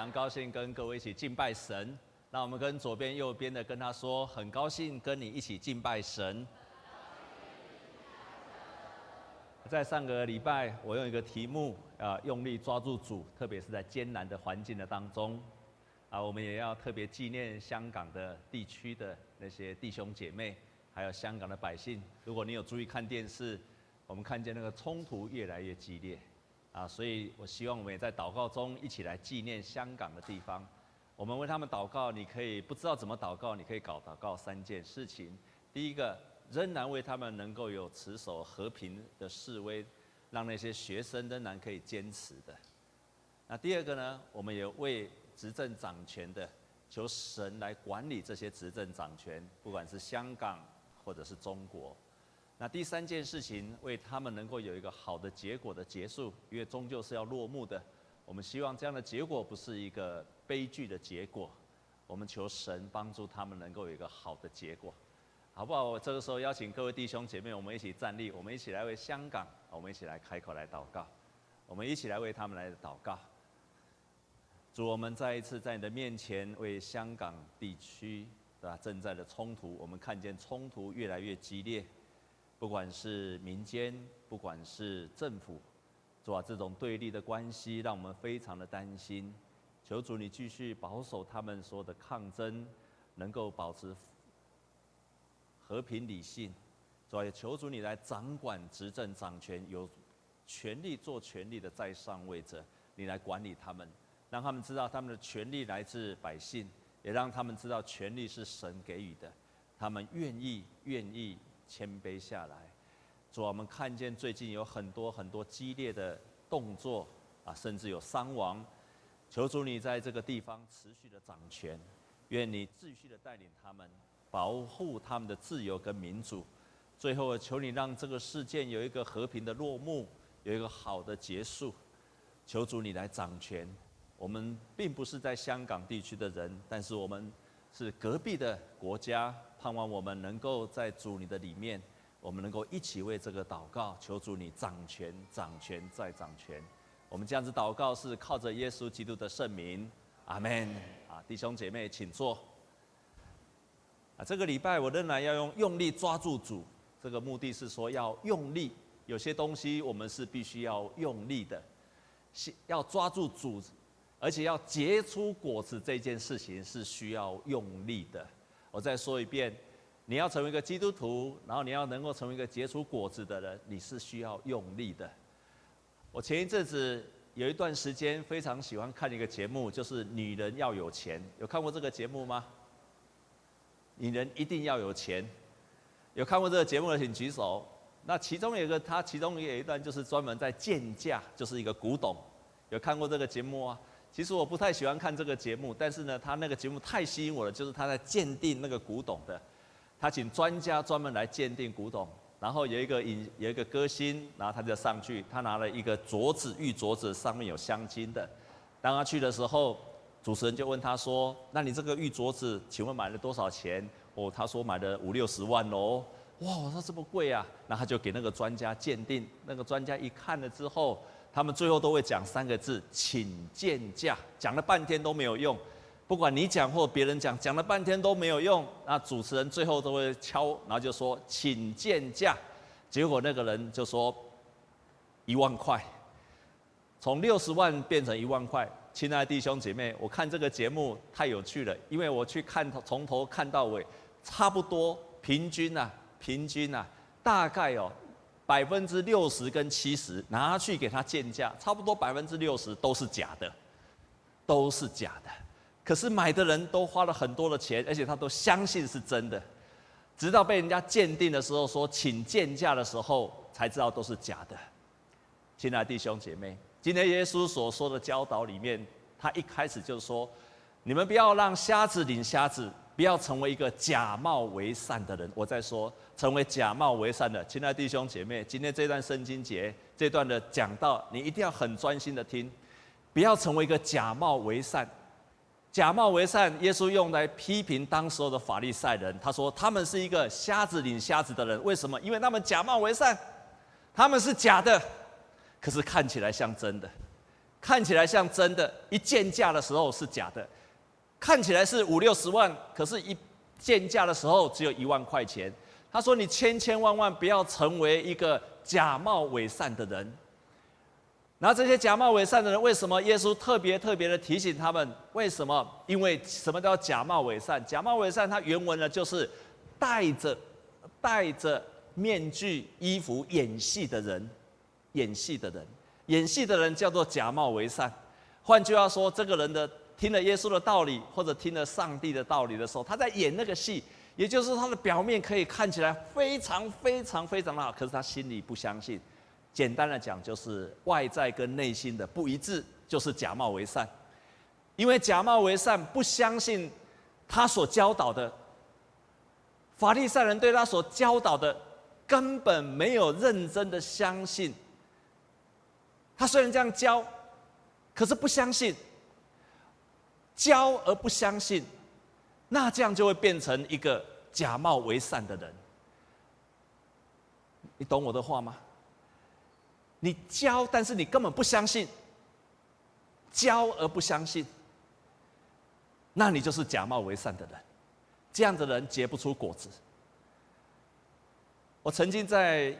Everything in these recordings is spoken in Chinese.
非常高兴跟各位一起敬拜神。那我们跟左边、右边的跟他说，很高兴跟你一起敬拜神。在上个礼拜，我用一个题目啊，用力抓住主，特别是在艰难的环境的当中啊，我们也要特别纪念香港的地区的那些弟兄姐妹，还有香港的百姓。如果你有注意看电视，我们看见那个冲突越来越激烈。啊，所以我希望我们也在祷告中一起来纪念香港的地方。我们为他们祷告，你可以不知道怎么祷告，你可以搞祷告三件事情。第一个，仍然为他们能够有持守和平的示威，让那些学生仍然可以坚持的。那第二个呢，我们也为执政掌权的，求神来管理这些执政掌权，不管是香港或者是中国。那第三件事情，为他们能够有一个好的结果的结束，因为终究是要落幕的。我们希望这样的结果不是一个悲剧的结果。我们求神帮助他们能够有一个好的结果，好不好？我这个时候邀请各位弟兄姐妹，我们一起站立，我们一起来为香港，我们一起来开口来祷告，我们一起来为他们来祷告。主，我们再一次在你的面前为香港地区对吧正在的冲突，我们看见冲突越来越激烈。不管是民间，不管是政府，主啊，这种对立的关系让我们非常的担心。求主你继续保守他们所有的抗争，能够保持和平理性。主啊，也求主你来掌管执政掌权，有权力做权力的在上位者，你来管理他们，让他们知道他们的权力来自百姓，也让他们知道权力是神给予的，他们愿意愿意。谦卑下来，主，我们看见最近有很多很多激烈的动作啊，甚至有伤亡。求主你在这个地方持续的掌权，愿你继续的带领他们，保护他们的自由跟民主。最后，求你让这个事件有一个和平的落幕，有一个好的结束。求主你来掌权。我们并不是在香港地区的人，但是我们是隔壁的国家。盼望我们能够在主你的里面，我们能够一起为这个祷告，求主你掌权、掌权再掌权。我们这样子祷告是靠着耶稣基督的圣名，阿门。啊，弟兄姐妹，请坐。啊，这个礼拜我仍然要用用力抓住主，这个目的是说要用力。有些东西我们是必须要用力的，要抓住主，而且要结出果子这件事情是需要用力的。我再说一遍，你要成为一个基督徒，然后你要能够成为一个结出果子的人，你是需要用力的。我前一阵子有一段时间非常喜欢看一个节目，就是《女人要有钱》，有看过这个节目吗？女人一定要有钱，有看过这个节目的请举手。那其中有一个，它其中也有一段就是专门在鉴价，就是一个古董，有看过这个节目啊？其实我不太喜欢看这个节目，但是呢，他那个节目太吸引我了，就是他在鉴定那个古董的，他请专家专门来鉴定古董，然后有一个影有一个歌星，然后他就上去，他拿了一个镯子，玉镯子上面有镶金的，当他去的时候，主持人就问他说：“那你这个玉镯子，请问买了多少钱？”哦，他说买了五六十万喽。哇，我说这么贵啊，那他就给那个专家鉴定，那个专家一看了之后。他们最后都会讲三个字，请见价，讲了半天都没有用，不管你讲或别人讲，讲了半天都没有用。那主持人最后都会敲，然后就说请见价，结果那个人就说一万块，从六十万变成一万块。亲爱的弟兄姐妹，我看这个节目太有趣了，因为我去看从头看到尾，差不多平均啊，平均啊，大概哦。百分之六十跟七十拿去给他鉴价，差不多百分之六十都是假的，都是假的。可是买的人都花了很多的钱，而且他都相信是真的，直到被人家鉴定的时候说请鉴价的时候，才知道都是假的。亲爱的弟兄姐妹，今天耶稣所说的教导里面，他一开始就说：你们不要让瞎子领瞎子。不要成为一个假冒为善的人。我在说，成为假冒为善的，亲爱弟兄姐妹，今天这段圣经节，这段的讲到，你一定要很专心的听，不要成为一个假冒为善。假冒为善，耶稣用来批评当时候的法利赛人。他说，他们是一个瞎子领瞎子的人。为什么？因为他们假冒为善，他们是假的，可是看起来像真的。看起来像真的，一见价的时候是假的；看起来是五六十万，可是一见价的时候只有一万块钱。他说：“你千千万万不要成为一个假冒伪善的人。”然后这些假冒伪善的人，为什么耶稣特别特别的提醒他们？为什么？因为什么叫假冒伪善？假冒伪善，它原文呢就是戴着戴着面具、衣服演戏的人，演戏的人，演戏的人叫做假冒伪善。换句话说，这个人的听了耶稣的道理，或者听了上帝的道理的时候，他在演那个戏，也就是他的表面可以看起来非常非常非常的好，可是他心里不相信。简单的讲，就是外在跟内心的不一致，就是假冒为善。因为假冒为善，不相信他所教导的，法利赛人对他所教导的，根本没有认真的相信。他虽然这样教，可是不相信，教而不相信，那这样就会变成一个假冒为善的人。你懂我的话吗？你教，但是你根本不相信。教而不相信，那你就是假冒为善的人。这样的人结不出果子。我曾经在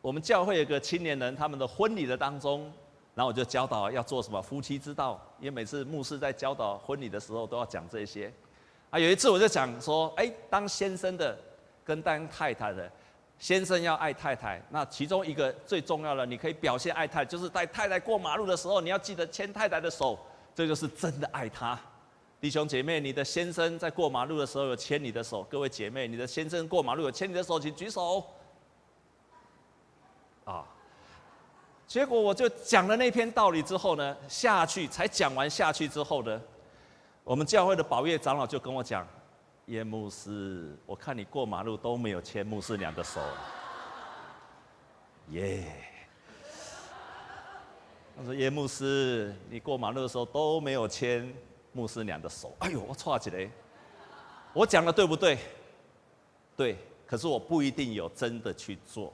我们教会有个青年人他们的婚礼的当中，然后我就教导要做什么夫妻之道，因为每次牧师在教导婚礼的时候都要讲这些。啊，有一次我就讲说，哎，当先生的跟当太太的。先生要爱太太，那其中一个最重要的，你可以表现爱太太，就是在太太过马路的时候，你要记得牵太太的手，这就是真的爱她。弟兄姐妹，你的先生在过马路的时候有牵你的手，各位姐妹，你的先生过马路有牵你的手，请举手。啊，结果我就讲了那篇道理之后呢，下去才讲完下去之后呢，我们教会的宝月长老就跟我讲。叶牧师，我看你过马路都没有牵牧师娘的手，耶、他说叶牧师，你过马路的时候都没有牵牧师娘的手，哎呦，我错起来，我讲的对不对？对，可是我不一定有真的去做。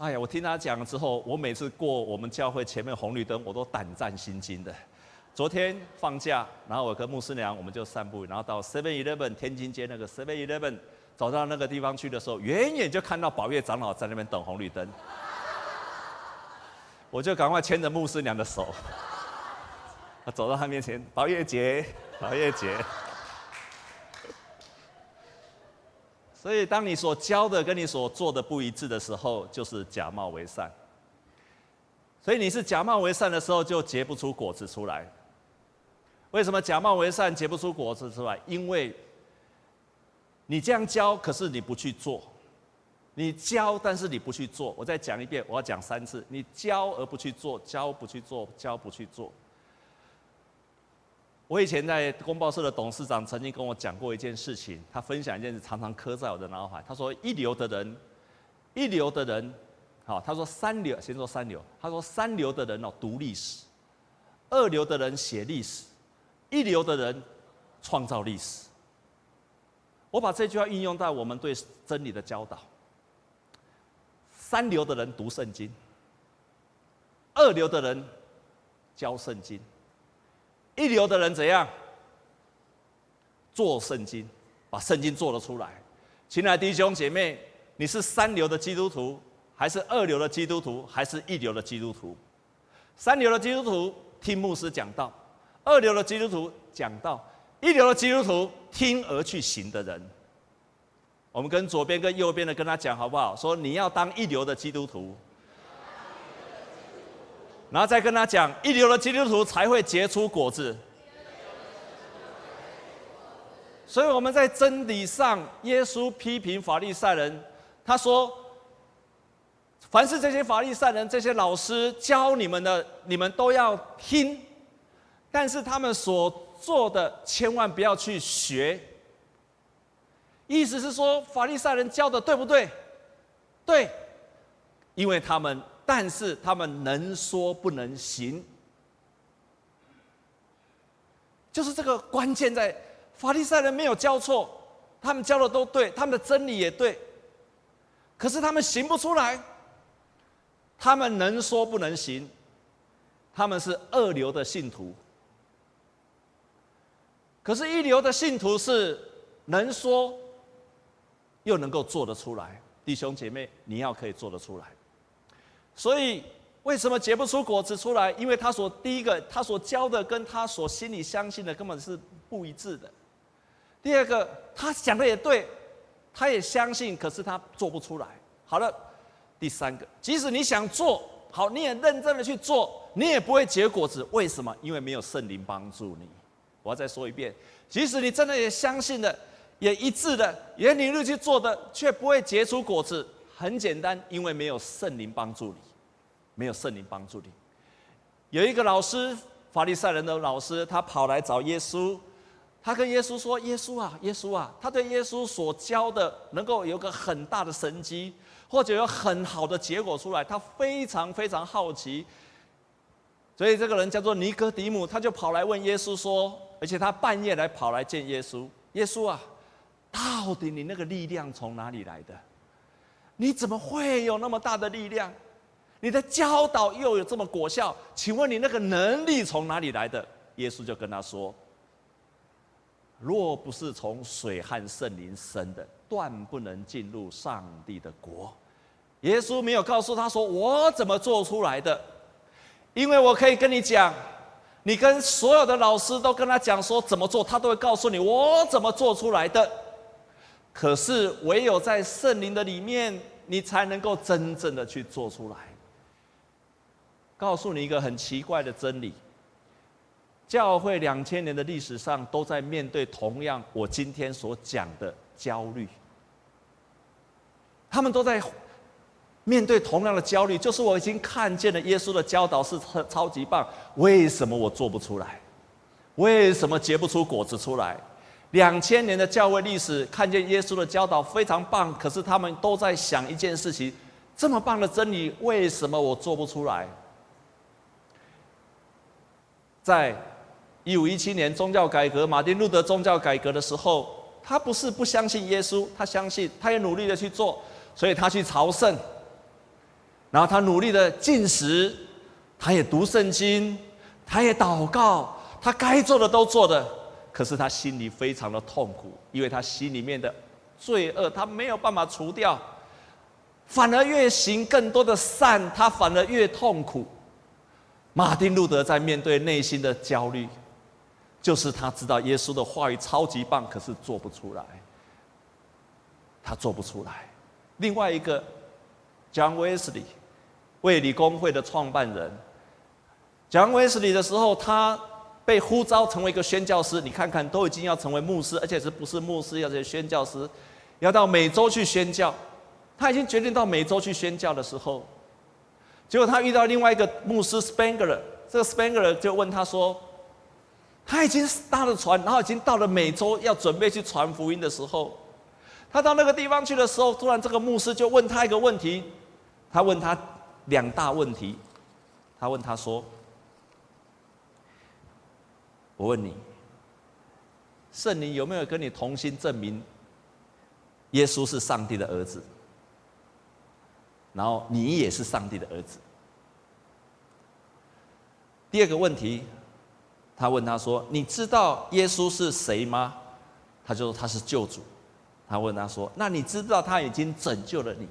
哎呀，我听他讲了之后，我每次过我们教会前面红绿灯，我都胆战心惊的。昨天放假，然后我跟牧师娘我们就散步，然后到 Seven Eleven 天津街那个 Seven Eleven 走到那个地方去的时候，远远就看到宝月长老在那边等红绿灯，我就赶快牵着牧师娘的手，走到他面前，宝月姐，宝月姐。所以，当你所教的跟你所做的不一致的时候，就是假冒为善。所以你是假冒为善的时候，就结不出果子出来。为什么假冒为善结不出果子出来？因为你这样教，可是你不去做。你教，但是你不去做。我再讲一遍，我要讲三次：你教而不去做，教不去做，教不去做。我以前在公报社的董事长曾经跟我讲过一件事情，他分享一件事，常常刻在我的脑海。他说：一流的人，一流的人，好，他说三流，先说三流。他说三流的人哦，读历史；二流的人写历史。一流的人创造历史。我把这句话运用到我们对真理的教导。三流的人读圣经，二流的人教圣经，一流的人怎样做圣经，把圣经做了出来。亲爱的弟兄姐妹，你是三流的基督徒，还是二流的基督徒，还是一流的基督徒？三流的基督徒听牧师讲道。二流的基督徒讲道，一流的基督徒听而去行的人。我们跟左边跟右边的跟他讲好不好？说你要当一流的基督徒，然后再跟他讲，一流的基督徒才会结出果子。所以我们在真理上，耶稣批评法利赛人，他说：凡是这些法利赛人、这些老师教你们的，你们都要听。但是他们所做的，千万不要去学。意思是说，法利赛人教的对不对？对，因为他们，但是他们能说不能行，就是这个关键在法利赛人没有教错，他们教的都对，他们的真理也对，可是他们行不出来，他们能说不能行。他们是二流的信徒。可是，一流的信徒是能说又能够做得出来。弟兄姐妹，你要可以做得出来。所以，为什么结不出果子出来？因为他所第一个，他所教的跟他所心里相信的根本是不一致的。第二个，他讲的也对，他也相信，可是他做不出来。好了，第三个，即使你想做好，你也认真的去做，你也不会结果子。为什么？因为没有圣灵帮助你。我要再说一遍，即使你真的也相信了，也一致的，也努力去做的，却不会结出果子。很简单，因为没有圣灵帮助你，没有圣灵帮助你。有一个老师，法利赛人的老师，他跑来找耶稣，他跟耶稣说：“耶稣啊，耶稣啊！”他对耶稣所教的能够有个很大的神迹，或者有很好的结果出来，他非常非常好奇。所以这个人叫做尼哥底母，他就跑来问耶稣说。而且他半夜来跑来见耶稣，耶稣啊，到底你那个力量从哪里来的？你怎么会有那么大的力量？你的教导又有这么果效？请问你那个能力从哪里来的？耶稣就跟他说：若不是从水和圣灵生的，断不能进入上帝的国。耶稣没有告诉他说我怎么做出来的，因为我可以跟你讲。你跟所有的老师都跟他讲说怎么做，他都会告诉你我怎么做出来的。可是唯有在圣灵的里面，你才能够真正的去做出来。告诉你一个很奇怪的真理：教会两千年的历史上都在面对同样我今天所讲的焦虑，他们都在。面对同样的焦虑，就是我已经看见了耶稣的教导是超超级棒，为什么我做不出来？为什么结不出果子出来？两千年的教会历史，看见耶稣的教导非常棒，可是他们都在想一件事情：这么棒的真理，为什么我做不出来？在一五一七年宗教改革，马丁路德宗教改革的时候，他不是不相信耶稣，他相信，他也努力的去做，所以他去朝圣。然后他努力的进食，他也读圣经，他也祷告，他该做的都做的，可是他心里非常的痛苦，因为他心里面的罪恶他没有办法除掉，反而越行更多的善，他反而越痛苦。马丁路德在面对内心的焦虑，就是他知道耶稣的话语超级棒，可是做不出来，他做不出来。另外一个，John Wesley。卫理公会的创办人，John Wesley 的时候，他被呼召成为一个宣教师。你看看，都已经要成为牧师，而且是不是牧师，要成为宣教师，要到美洲去宣教。他已经决定到美洲去宣教的时候，结果他遇到另外一个牧师 Spangler。这个 Spangler 就问他说：“他已经搭了船，然后已经到了美洲，要准备去传福音的时候，他到那个地方去的时候，突然这个牧师就问他一个问题，他问他。”两大问题，他问他说：“我问你，圣灵有没有跟你同心证明耶稣是上帝的儿子？然后你也是上帝的儿子？”第二个问题，他问他说：“你知道耶稣是谁吗？”他就说他是救主。他问他说：“那你知道他已经拯救了你？”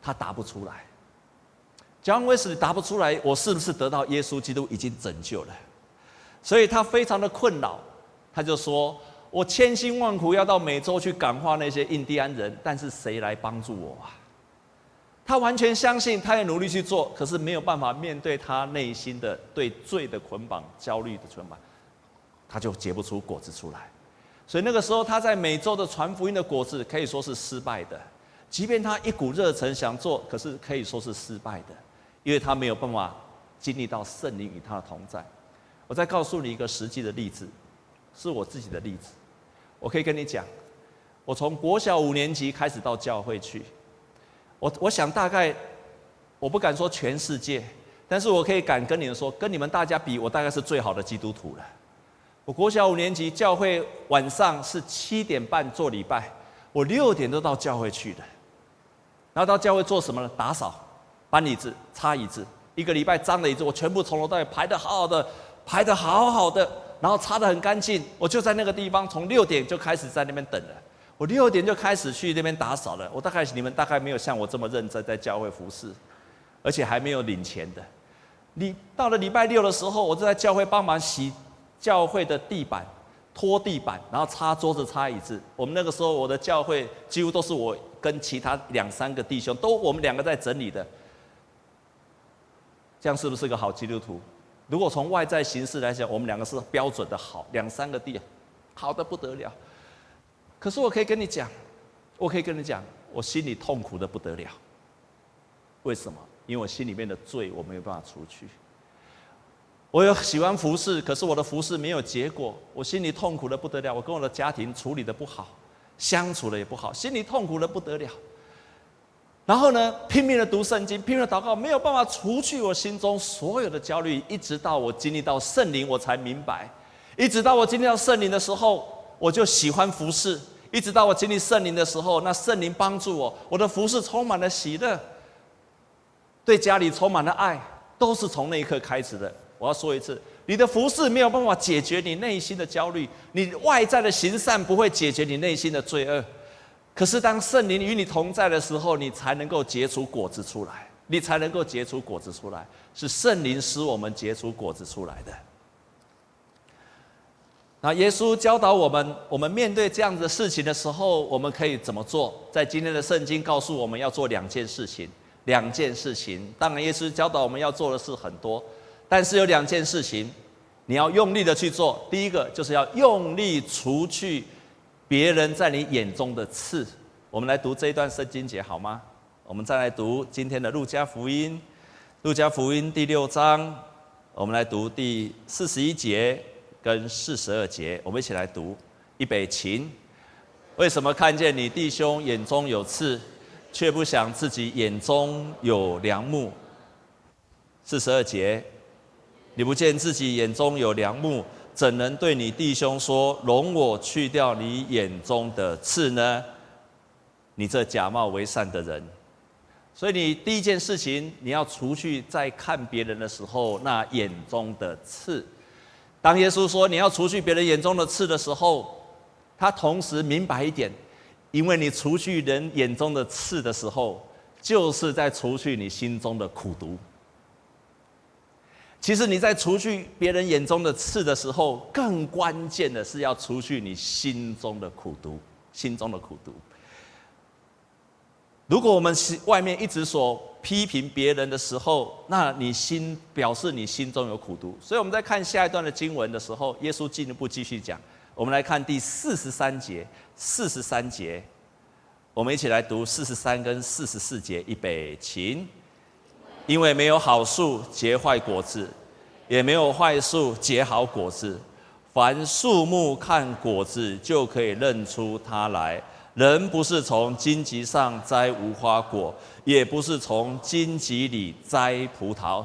他答不出来。John Wesley 答不出来，我是不是得到耶稣基督已经拯救了？所以他非常的困扰，他就说：“我千辛万苦要到美洲去感化那些印第安人，但是谁来帮助我啊？”他完全相信，他也努力去做，可是没有办法面对他内心的对罪的捆绑、焦虑的捆绑，他就结不出果子出来。所以那个时候，他在美洲的传福音的果子可以说是失败的，即便他一股热忱想做，可是可以说是失败的。因为他没有办法经历到圣灵与他的同在。我再告诉你一个实际的例子，是我自己的例子。我可以跟你讲，我从国小五年级开始到教会去，我我想大概，我不敢说全世界，但是我可以敢跟你们说，跟你们大家比，我大概是最好的基督徒了。我国小五年级教会晚上是七点半做礼拜，我六点都到教会去的。然后到教会做什么呢？打扫。搬椅子、擦椅子，一个礼拜脏的椅子，我全部从头到尾排得好好的，排得好好的，然后擦得很干净。我就在那个地方，从六点就开始在那边等了。我六点就开始去那边打扫了。我大概你们大概没有像我这么认真在教会服侍，而且还没有领钱的。你到了礼拜六的时候，我就在教会帮忙洗教会的地板。拖地板，然后擦桌子、擦椅子。我们那个时候，我的教会几乎都是我跟其他两三个弟兄，都我们两个在整理的。这样是不是个好基督徒？如果从外在形式来讲，我们两个是标准的好，两三个弟，好的不得了。可是我可以跟你讲，我可以跟你讲，我心里痛苦的不得了。为什么？因为我心里面的罪，我没有办法除去。我有喜欢服侍，可是我的服侍没有结果，我心里痛苦的不得了。我跟我的家庭处理的不好，相处的也不好，心里痛苦的不得了。然后呢，拼命的读圣经，拼命的祷告，没有办法除去我心中所有的焦虑。一直到我经历到圣灵，我才明白。一直到我经历到圣灵的时候，我就喜欢服侍。一直到我经历圣灵的时候，那圣灵帮助我，我的服侍充满了喜乐，对家里充满了爱，都是从那一刻开始的。我要说一次，你的服侍没有办法解决你内心的焦虑，你外在的行善不会解决你内心的罪恶。可是当圣灵与你同在的时候，你才能够结出果子出来，你才能够结出果子出来。是圣灵使我们结出果子出来的。那耶稣教导我们，我们面对这样子的事情的时候，我们可以怎么做？在今天的圣经告诉我们要做两件事情，两件事情。当然，耶稣教导我们要做的事很多。但是有两件事情，你要用力的去做。第一个就是要用力除去别人在你眼中的刺。我们来读这一段圣经节好吗？我们再来读今天的路加福音，路加福音第六章，我们来读第四十一节跟四十二节，我们一起来读。一北琴。为什么看见你弟兄眼中有刺，却不想自己眼中有良木？四十二节。你不见自己眼中有良木，怎能对你弟兄说：“容我去掉你眼中的刺呢？”你这假冒为善的人。所以你第一件事情，你要除去在看别人的时候那眼中的刺。当耶稣说你要除去别人眼中的刺的时候，他同时明白一点，因为你除去人眼中的刺的时候，就是在除去你心中的苦毒。其实你在除去别人眼中的刺的时候，更关键的是要除去你心中的苦毒，心中的苦毒。如果我们是外面一直所批评别人的时候，那你心表示你心中有苦毒。所以我们在看下一段的经文的时候，耶稣进一步继续讲。我们来看第四十三节，四十三节，我们一起来读四十三跟四十四节，预备起。因为没有好树结坏果子，也没有坏树结好果子。凡树木看果子就可以认出它来。人不是从荆棘上摘无花果，也不是从荆棘里摘葡萄。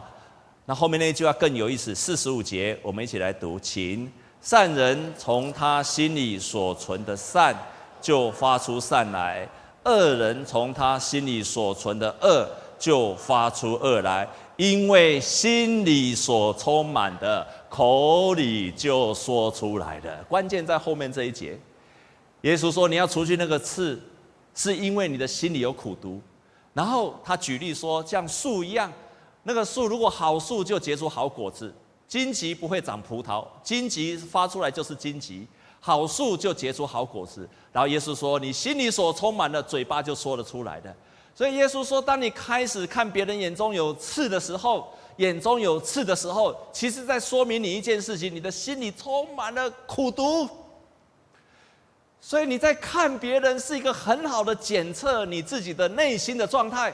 那后面那句话更有意思，四十五节，我们一起来读，请善人从他心里所存的善就发出善来，恶人从他心里所存的恶。就发出恶来，因为心里所充满的，口里就说出来的。关键在后面这一节，耶稣说你要除去那个刺，是因为你的心里有苦毒。然后他举例说，像树一样，那个树如果好树就结出好果子，荆棘不会长葡萄，荆棘发出来就是荆棘，好树就结出好果子。然后耶稣说，你心里所充满的，嘴巴就说得出来的。所以耶稣说，当你开始看别人眼中有刺的时候，眼中有刺的时候，其实在说明你一件事情：你的心里充满了苦毒。所以你在看别人是一个很好的检测你自己的内心的状态。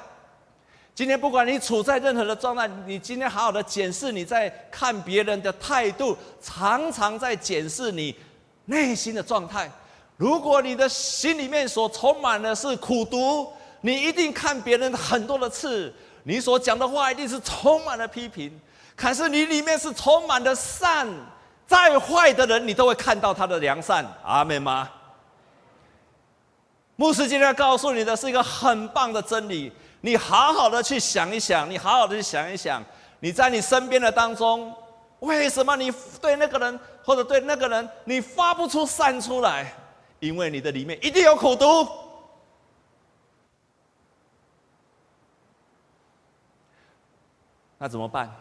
今天不管你处在任何的状态，你今天好好的检视你在看别人的态度，常常在检视你内心的状态。如果你的心里面所充满的是苦毒，你一定看别人很多的刺，你所讲的话一定是充满了批评。可是你里面是充满了善，再坏的人你都会看到他的良善。阿妹吗？牧师今天要告诉你的是一个很棒的真理，你好好的去想一想，你好好的去想一想，你在你身边的当中，为什么你对那个人或者对那个人，你发不出善出来？因为你的里面一定有苦毒。那怎么办？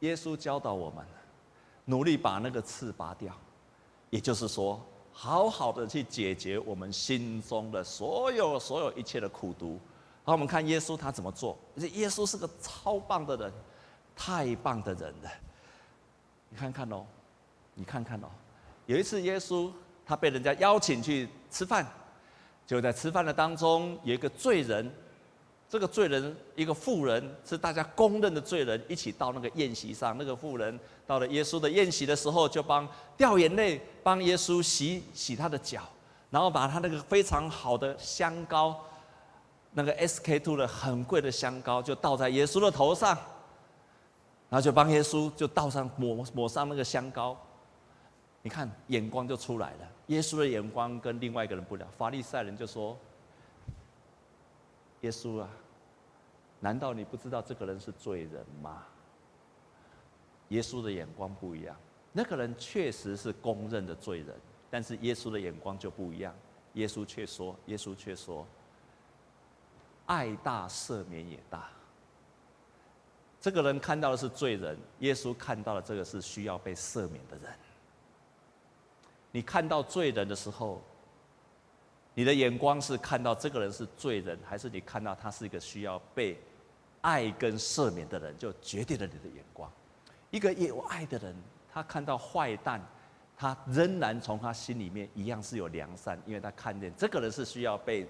耶稣教导我们，努力把那个刺拔掉，也就是说，好好的去解决我们心中的所有所有一切的苦毒。好，我们看耶稣他怎么做？耶稣是个超棒的人，太棒的人了。你看看哦，你看看哦，有一次耶稣他被人家邀请去吃饭，就在吃饭的当中，有一个罪人。这个罪人，一个妇人，是大家公认的罪人，一起到那个宴席上。那个妇人到了耶稣的宴席的时候，就帮掉眼泪，帮耶稣洗洗他的脚，然后把他那个非常好的香膏，那个 SK two 的很贵的香膏，就倒在耶稣的头上，然后就帮耶稣就倒上抹抹上那个香膏。你看眼光就出来了，耶稣的眼光跟另外一个人不一样。法利赛人就说。耶稣啊，难道你不知道这个人是罪人吗？耶稣的眼光不一样，那个人确实是公认的罪人，但是耶稣的眼光就不一样。耶稣却说：“耶稣却说，爱大赦免也大。”这个人看到的是罪人，耶稣看到的这个是需要被赦免的人。你看到罪人的时候，你的眼光是看到这个人是罪人，还是你看到他是一个需要被爱跟赦免的人，就决定了你的眼光。一个有爱的人，他看到坏蛋，他仍然从他心里面一样是有良善，因为他看见这个人是需要被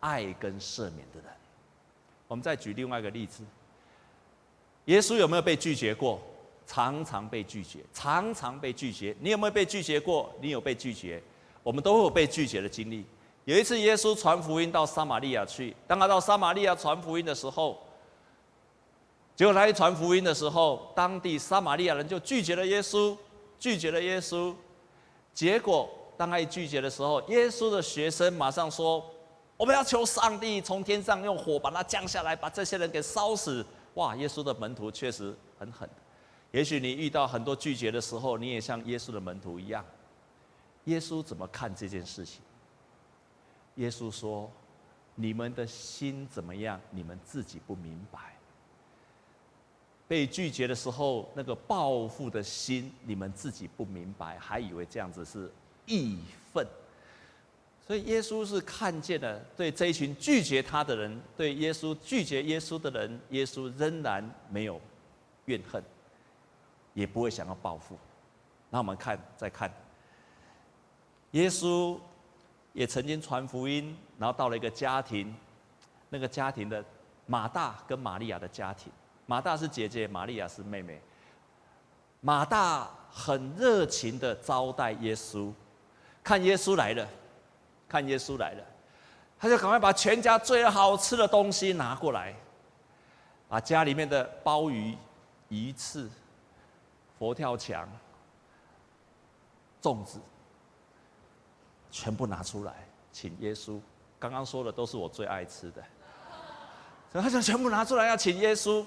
爱跟赦免的人。我们再举另外一个例子，耶稣有没有被拒绝过？常常被拒绝，常常被拒绝。你有没有被拒绝过？你有被拒绝，我们都会有被拒绝的经历。有一次，耶稣传福音到撒玛利亚去。当他到撒玛利亚传福音的时候，结果他一传福音的时候，当地撒玛利亚人就拒绝了耶稣，拒绝了耶稣。结果当他一拒绝的时候，耶稣的学生马上说：“我们要求上帝从天上用火把它降下来，把这些人给烧死。”哇！耶稣的门徒确实很狠。也许你遇到很多拒绝的时候，你也像耶稣的门徒一样。耶稣怎么看这件事情？耶稣说：“你们的心怎么样？你们自己不明白。被拒绝的时候，那个报复的心，你们自己不明白，还以为这样子是义愤。所以耶稣是看见了，对这一群拒绝他的人，对耶稣拒绝耶稣的人，耶稣仍然没有怨恨，也不会想要报复。那我们看，再看耶稣。”也曾经传福音，然后到了一个家庭，那个家庭的马大跟玛利亚的家庭，马大是姐姐，玛利亚是妹妹。马大很热情的招待耶稣，看耶稣来了，看耶稣来了，他就赶快把全家最好吃的东西拿过来，把家里面的鲍鱼、鱼翅、佛跳墙、粽子。全部拿出来，请耶稣。刚刚说的都是我最爱吃的，所以他想全部拿出来要请耶稣。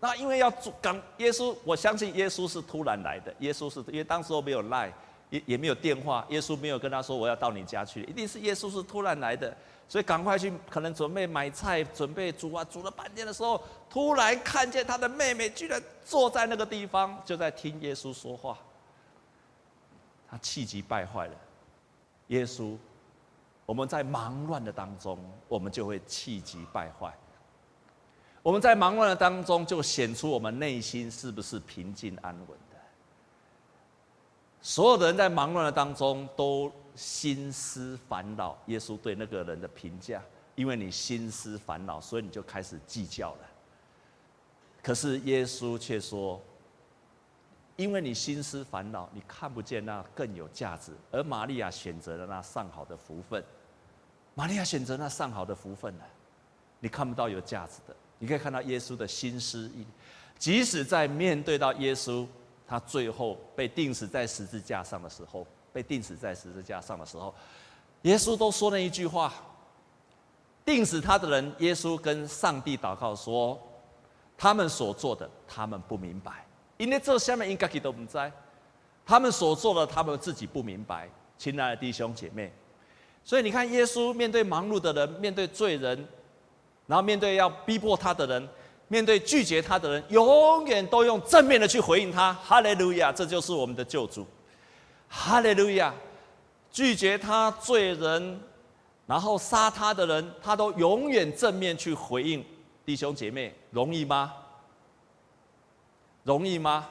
那因为要赶耶稣，我相信耶稣是突然来的。耶稣是因为当时候没有赖，也也没有电话，耶稣没有跟他说我要到你家去，一定是耶稣是突然来的，所以赶快去，可能准备买菜，准备煮啊，煮了半天的时候，突然看见他的妹妹居然坐在那个地方，就在听耶稣说话，他气急败坏了。耶稣，我们在忙乱的当中，我们就会气急败坏。我们在忙乱的当中，就显出我们内心是不是平静安稳的。所有的人在忙乱的当中都心思烦恼。耶稣对那个人的评价：因为你心思烦恼，所以你就开始计较了。可是耶稣却说。因为你心思烦恼，你看不见那更有价值。而玛利亚选择了那上好的福分，玛利亚选择那上好的福分呢？你看不到有价值的，你可以看到耶稣的心思意。即使在面对到耶稣，他最后被钉死在十字架上的时候，被钉死在十字架上的时候，耶稣都说了一句话：钉死他的人，耶稣跟上帝祷告说。他们所做的，他们不明白，因为这下面应该都不在。他们所做的，他们自己不明白。亲爱的弟兄姐妹，所以你看，耶稣面对忙碌的人，面对罪人，然后面对要逼迫他的人，面对拒绝他的人，永远都用正面的去回应他。哈利路亚，这就是我们的救主。哈利路亚，拒绝他罪人，然后杀他的人，他都永远正面去回应。弟兄姐妹，容易吗？容易吗？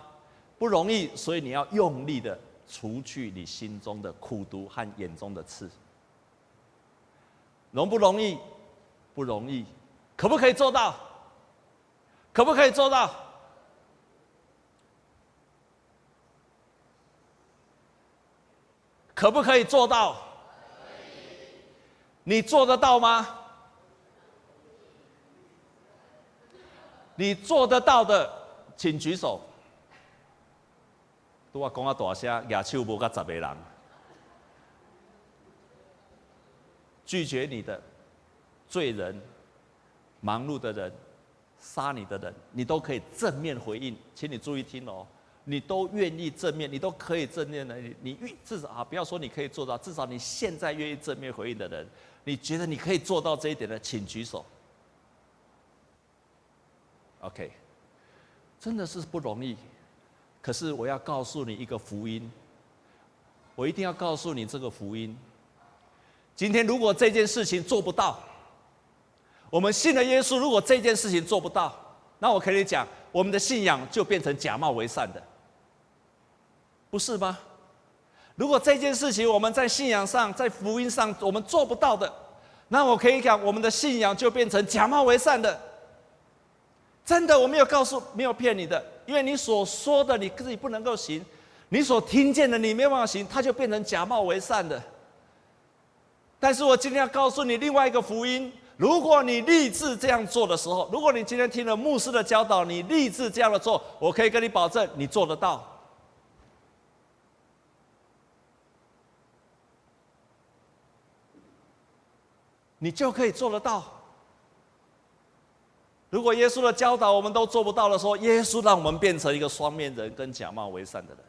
不容易，所以你要用力的除去你心中的苦毒和眼中的刺。容不容易？不容易。可不可以做到？可不可以做到？可不可以做到？你做得到吗？你做得到的，请举手。都我讲啊大声，举手无甲十个人，拒绝你的罪人、忙碌的人、杀你的人，你都可以正面回应。请你注意听哦，你都愿意正面，你都可以正面的。你你愿至少啊，不要说你可以做到，至少你现在愿意正面回应的人，你觉得你可以做到这一点的，请举手。OK，真的是不容易。可是我要告诉你一个福音，我一定要告诉你这个福音。今天如果这件事情做不到，我们信了耶稣，如果这件事情做不到，那我可以讲，我们的信仰就变成假冒为善的，不是吗？如果这件事情我们在信仰上、在福音上我们做不到的，那我可以讲，我们的信仰就变成假冒为善的。真的，我没有告诉，没有骗你的。因为你所说的你自己不能够行，你所听见的你没办法行，它就变成假冒为善的。但是我今天要告诉你另外一个福音：如果你立志这样做的时候，如果你今天听了牧师的教导，你立志这样的做，我可以跟你保证，你做得到，你就可以做得到。如果耶稣的教导我们都做不到的时候，耶稣让我们变成一个双面人跟假冒为善的人。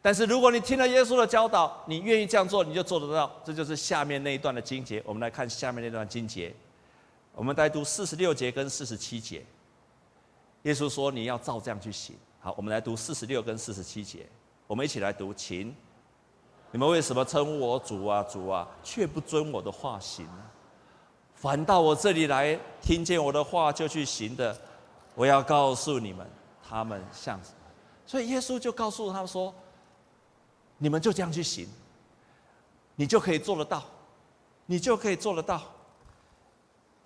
但是如果你听了耶稣的教导，你愿意这样做，你就做得到。这就是下面那一段的经节。我们来看下面那段经节，我们来读四十六节跟四十七节。耶稣说：“你要照这样去行。”好，我们来读四十六跟四十七节。我们一起来读，请你们为什么称我主啊主啊，却不遵我的话行呢？反到我这里来，听见我的话就去行的，我要告诉你们，他们像什么？所以耶稣就告诉他们说：“你们就这样去行，你就可以做得到，你就可以做得到。”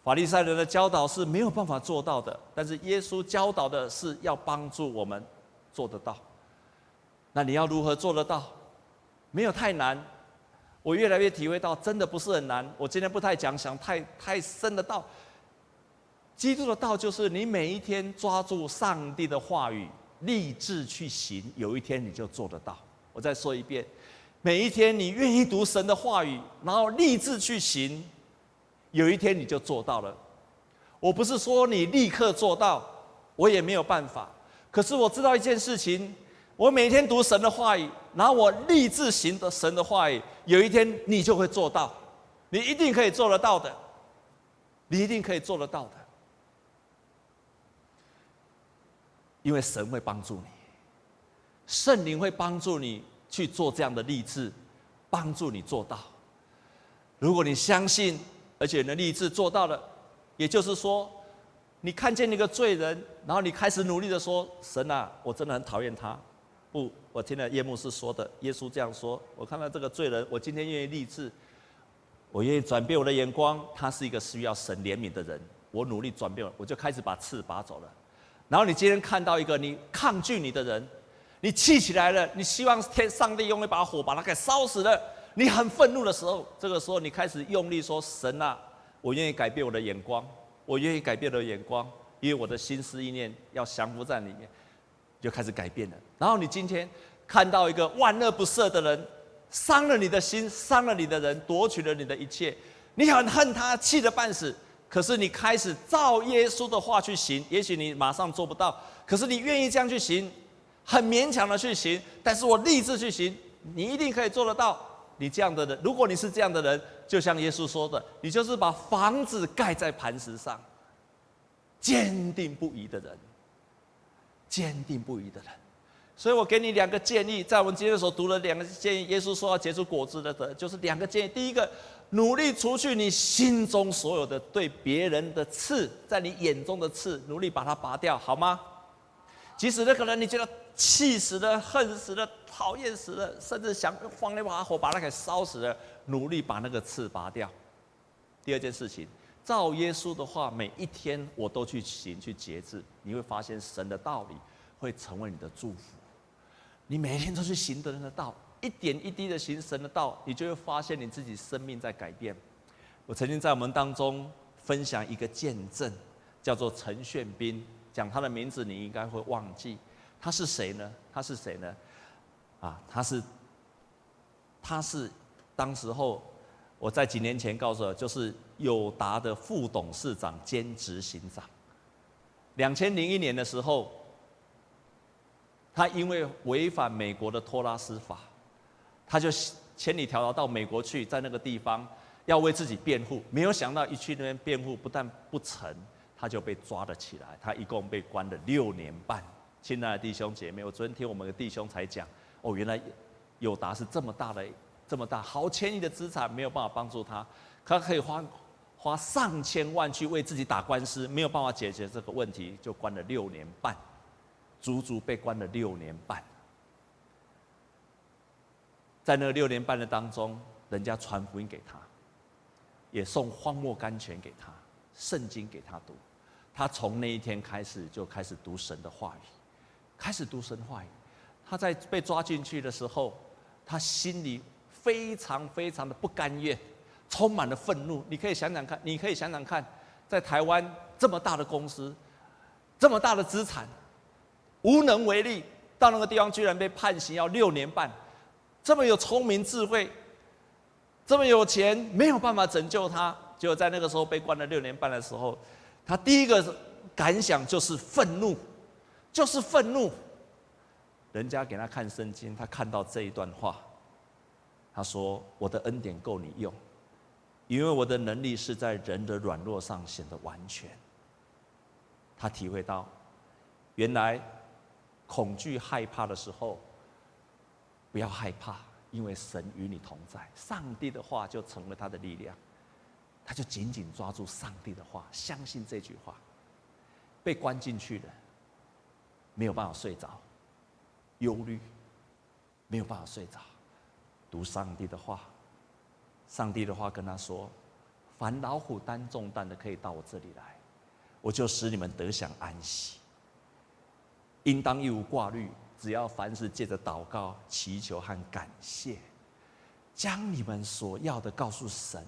法利赛人的教导是没有办法做到的，但是耶稣教导的是要帮助我们做得到。那你要如何做得到？没有太难。我越来越体会到，真的不是很难。我今天不太讲，想太太深的道。基督的道就是你每一天抓住上帝的话语，立志去行，有一天你就做得到。我再说一遍，每一天你愿意读神的话语，然后立志去行，有一天你就做到了。我不是说你立刻做到，我也没有办法。可是我知道一件事情。我每天读神的话语，然后我立志行的神的话语，有一天你就会做到，你一定可以做得到的，你一定可以做得到的，因为神会帮助你，圣灵会帮助你去做这样的立志，帮助你做到。如果你相信，而且能立志做到了，也就是说，你看见一个罪人，然后你开始努力的说：“神啊，我真的很讨厌他。”不，我听了叶牧师说的，耶稣这样说。我看到这个罪人，我今天愿意立志，我愿意转变我的眼光。他是一个需要神怜悯的人，我努力转变，我就开始把刺拔走了。然后你今天看到一个你抗拒你的人，你气起来了，你希望天上帝用一把火把他给烧死了，你很愤怒的时候，这个时候你开始用力说：“神啊，我愿意改变我的眼光，我愿意改变我的眼光，因为我的心思意念要降服在里面。”就开始改变了。然后你今天看到一个万恶不赦的人，伤了你的心，伤了你的人，夺取了你的一切，你很恨他，气得半死。可是你开始照耶稣的话去行，也许你马上做不到，可是你愿意这样去行，很勉强的去行，但是我立志去行，你一定可以做得到。你这样的人，如果你是这样的人，就像耶稣说的，你就是把房子盖在磐石上，坚定不移的人，坚定不移的人。所以我给你两个建议，在我们今天所读的两个建议，耶稣说要结出果子的，的就是两个建议。第一个，努力除去你心中所有的对别人的刺，在你眼中的刺，努力把它拔掉，好吗？即使那个人你觉得气死了、恨死了、讨厌死了，甚至想放那把火把它给烧死了，努力把那个刺拔掉。第二件事情，照耶稣的话，每一天我都去行去节制，你会发现神的道理会成为你的祝福。你每一天都去行的人的道，一点一滴的行神的道，你就会发现你自己生命在改变。我曾经在我们当中分享一个见证，叫做陈炫斌，讲他的名字你应该会忘记，他是谁呢？他是谁呢？啊，他是，他是当时候我在几年前告诉我，就是友达的副董事长兼执行长。两千零一年的时候。他因为违反美国的托拉斯法，他就千里迢迢到美国去，在那个地方要为自己辩护。没有想到一去那边辩护，不但不成，他就被抓了起来。他一共被关了六年半。亲爱的弟兄姐妹，我昨天听我们的弟兄才讲，哦，原来友达是这么大的、这么大好千亿的资产，没有办法帮助他，他可以花花上千万去为自己打官司，没有办法解决这个问题，就关了六年半。足足被关了六年半，在那六年半的当中，人家传福音给他，也送荒漠甘泉给他，圣经给他读，他从那一天开始就开始读神的话语，开始读神话语。他在被抓进去的时候，他心里非常非常的不甘愿，充满了愤怒。你可以想想看，你可以想想看，在台湾这么大的公司，这么大的资产。无能为力，到那个地方居然被判刑要六年半，这么有聪明智慧，这么有钱，没有办法拯救他。结果在那个时候被关了六年半的时候，他第一个感想就是愤怒，就是愤怒。人家给他看圣经，他看到这一段话，他说：“我的恩典够你用，因为我的能力是在人的软弱上显得完全。”他体会到，原来。恐惧、害怕的时候，不要害怕，因为神与你同在。上帝的话就成了他的力量，他就紧紧抓住上帝的话，相信这句话。被关进去了，没有办法睡着，忧虑，没有办法睡着。读上帝的话，上帝的话跟他说：“凡老虎担重担的，可以到我这里来，我就使你们得享安息。”应当一无挂虑，只要凡事借着祷告、祈求和感谢，将你们所要的告诉神，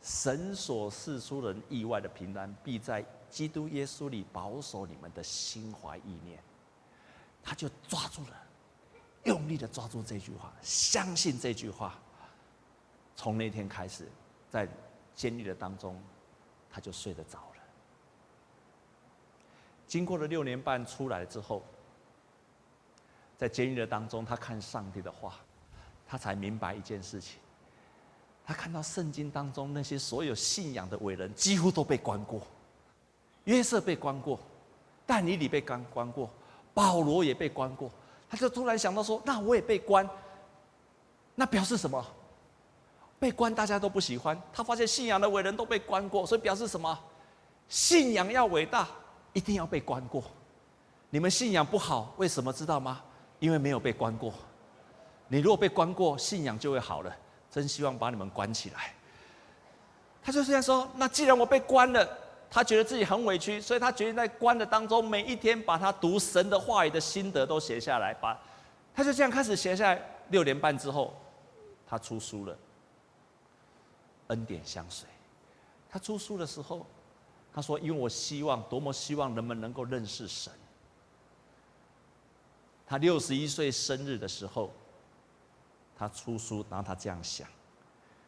神所赐出人意外的平安，必在基督耶稣里保守你们的心怀意念。他就抓住了，用力的抓住这句话，相信这句话。从那天开始，在监狱的当中，他就睡得着了。经过了六年半出来之后，在监狱的当中，他看上帝的话，他才明白一件事情。他看到圣经当中那些所有信仰的伟人，几乎都被关过。约瑟被关过，但以理被关关过，保罗也被关过。他就突然想到说：“那我也被关，那表示什么？被关大家都不喜欢。他发现信仰的伟人都被关过，所以表示什么？信仰要伟大。”一定要被关过，你们信仰不好，为什么知道吗？因为没有被关过。你如果被关过，信仰就会好了。真希望把你们关起来。他就这样说：那既然我被关了，他觉得自己很委屈，所以他决定在关的当中，每一天把他读神的话语的心得都写下来。把，他就这样开始写下来。六年半之后，他出书了，《恩典相随》。他出书的时候。他说：“因为我希望，多么希望人们能够认识神。”他六十一岁生日的时候，他出书，然后他这样想，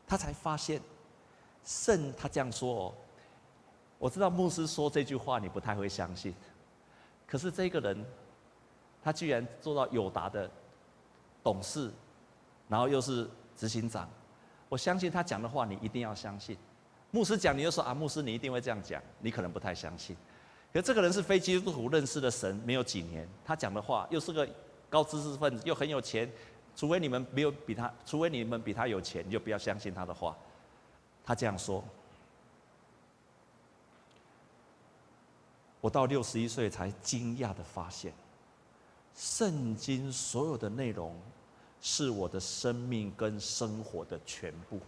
他才发现，圣他这样说哦，我知道牧师说这句话你不太会相信，可是这个人，他居然做到友达的董事，然后又是执行长，我相信他讲的话你一定要相信。牧师讲，你就说啊，牧师你一定会这样讲，你可能不太相信。可这个人是非基督徒，认识的神没有几年，他讲的话又是个高知识分子，又很有钱，除非你们没有比他，除非你们比他有钱，你就不要相信他的话。他这样说。我到六十一岁才惊讶的发现，圣经所有的内容是我的生命跟生活的全部，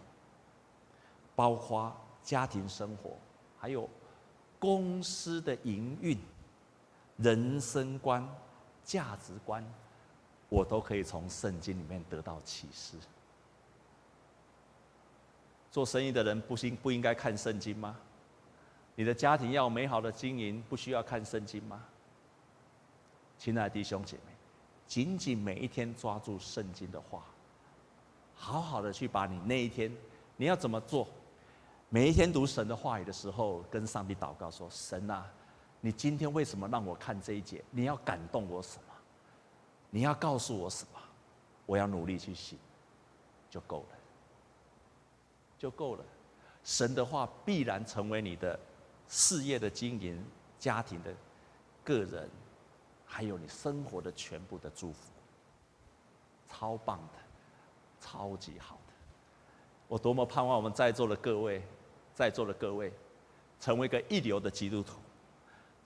包括家庭生活，还有公司的营运、人生观、价值观，我都可以从圣经里面得到启示。做生意的人不应不应该看圣经吗？你的家庭要美好的经营，不需要看圣经吗？亲爱的弟兄姐妹，紧紧每一天抓住圣经的话，好好的去把你那一天你要怎么做？每一天读神的话语的时候，跟上帝祷告说：“神啊，你今天为什么让我看这一节？你要感动我什么？你要告诉我什么？我要努力去行，就够了，就够了。神的话必然成为你的。”事业的经营、家庭的、个人，还有你生活的全部的祝福，超棒的，超级好的。我多么盼望我们在座的各位，在座的各位，成为一个一流的基督徒。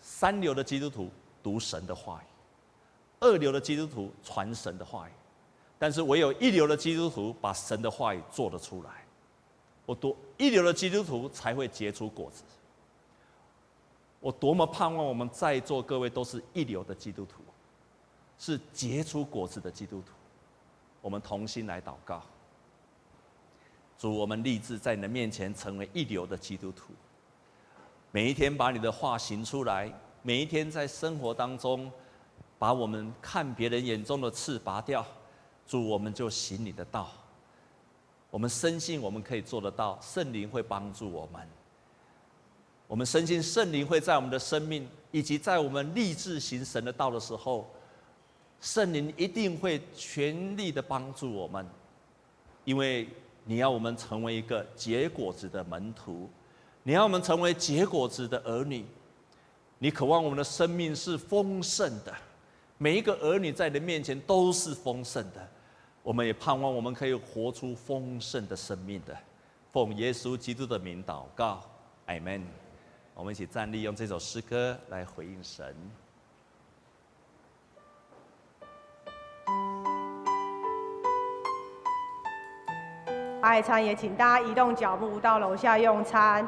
三流的基督徒读神的话语，二流的基督徒传神的话语，但是唯有一流的基督徒把神的话语做得出来。我多一流的基督徒才会结出果子。我多么盼望我们在座各位都是一流的基督徒，是结出果子的基督徒。我们同心来祷告，主，我们立志在你的面前成为一流的基督徒。每一天把你的话行出来，每一天在生活当中把我们看别人眼中的刺拔掉。主，我们就行你的道。我们深信我们可以做得到，圣灵会帮助我们。我们深信圣灵会在我们的生命，以及在我们立志行神的道的时候，圣灵一定会全力的帮助我们，因为你要我们成为一个结果子的门徒，你要我们成为结果子的儿女，你渴望我们的生命是丰盛的，每一个儿女在你的面前都是丰盛的，我们也盼望我们可以活出丰盛的生命的，奉耶稣基督的名祷告，阿门。我们一起站立，用这首诗歌来回应神。爱餐也请大家移动脚步到楼下用餐。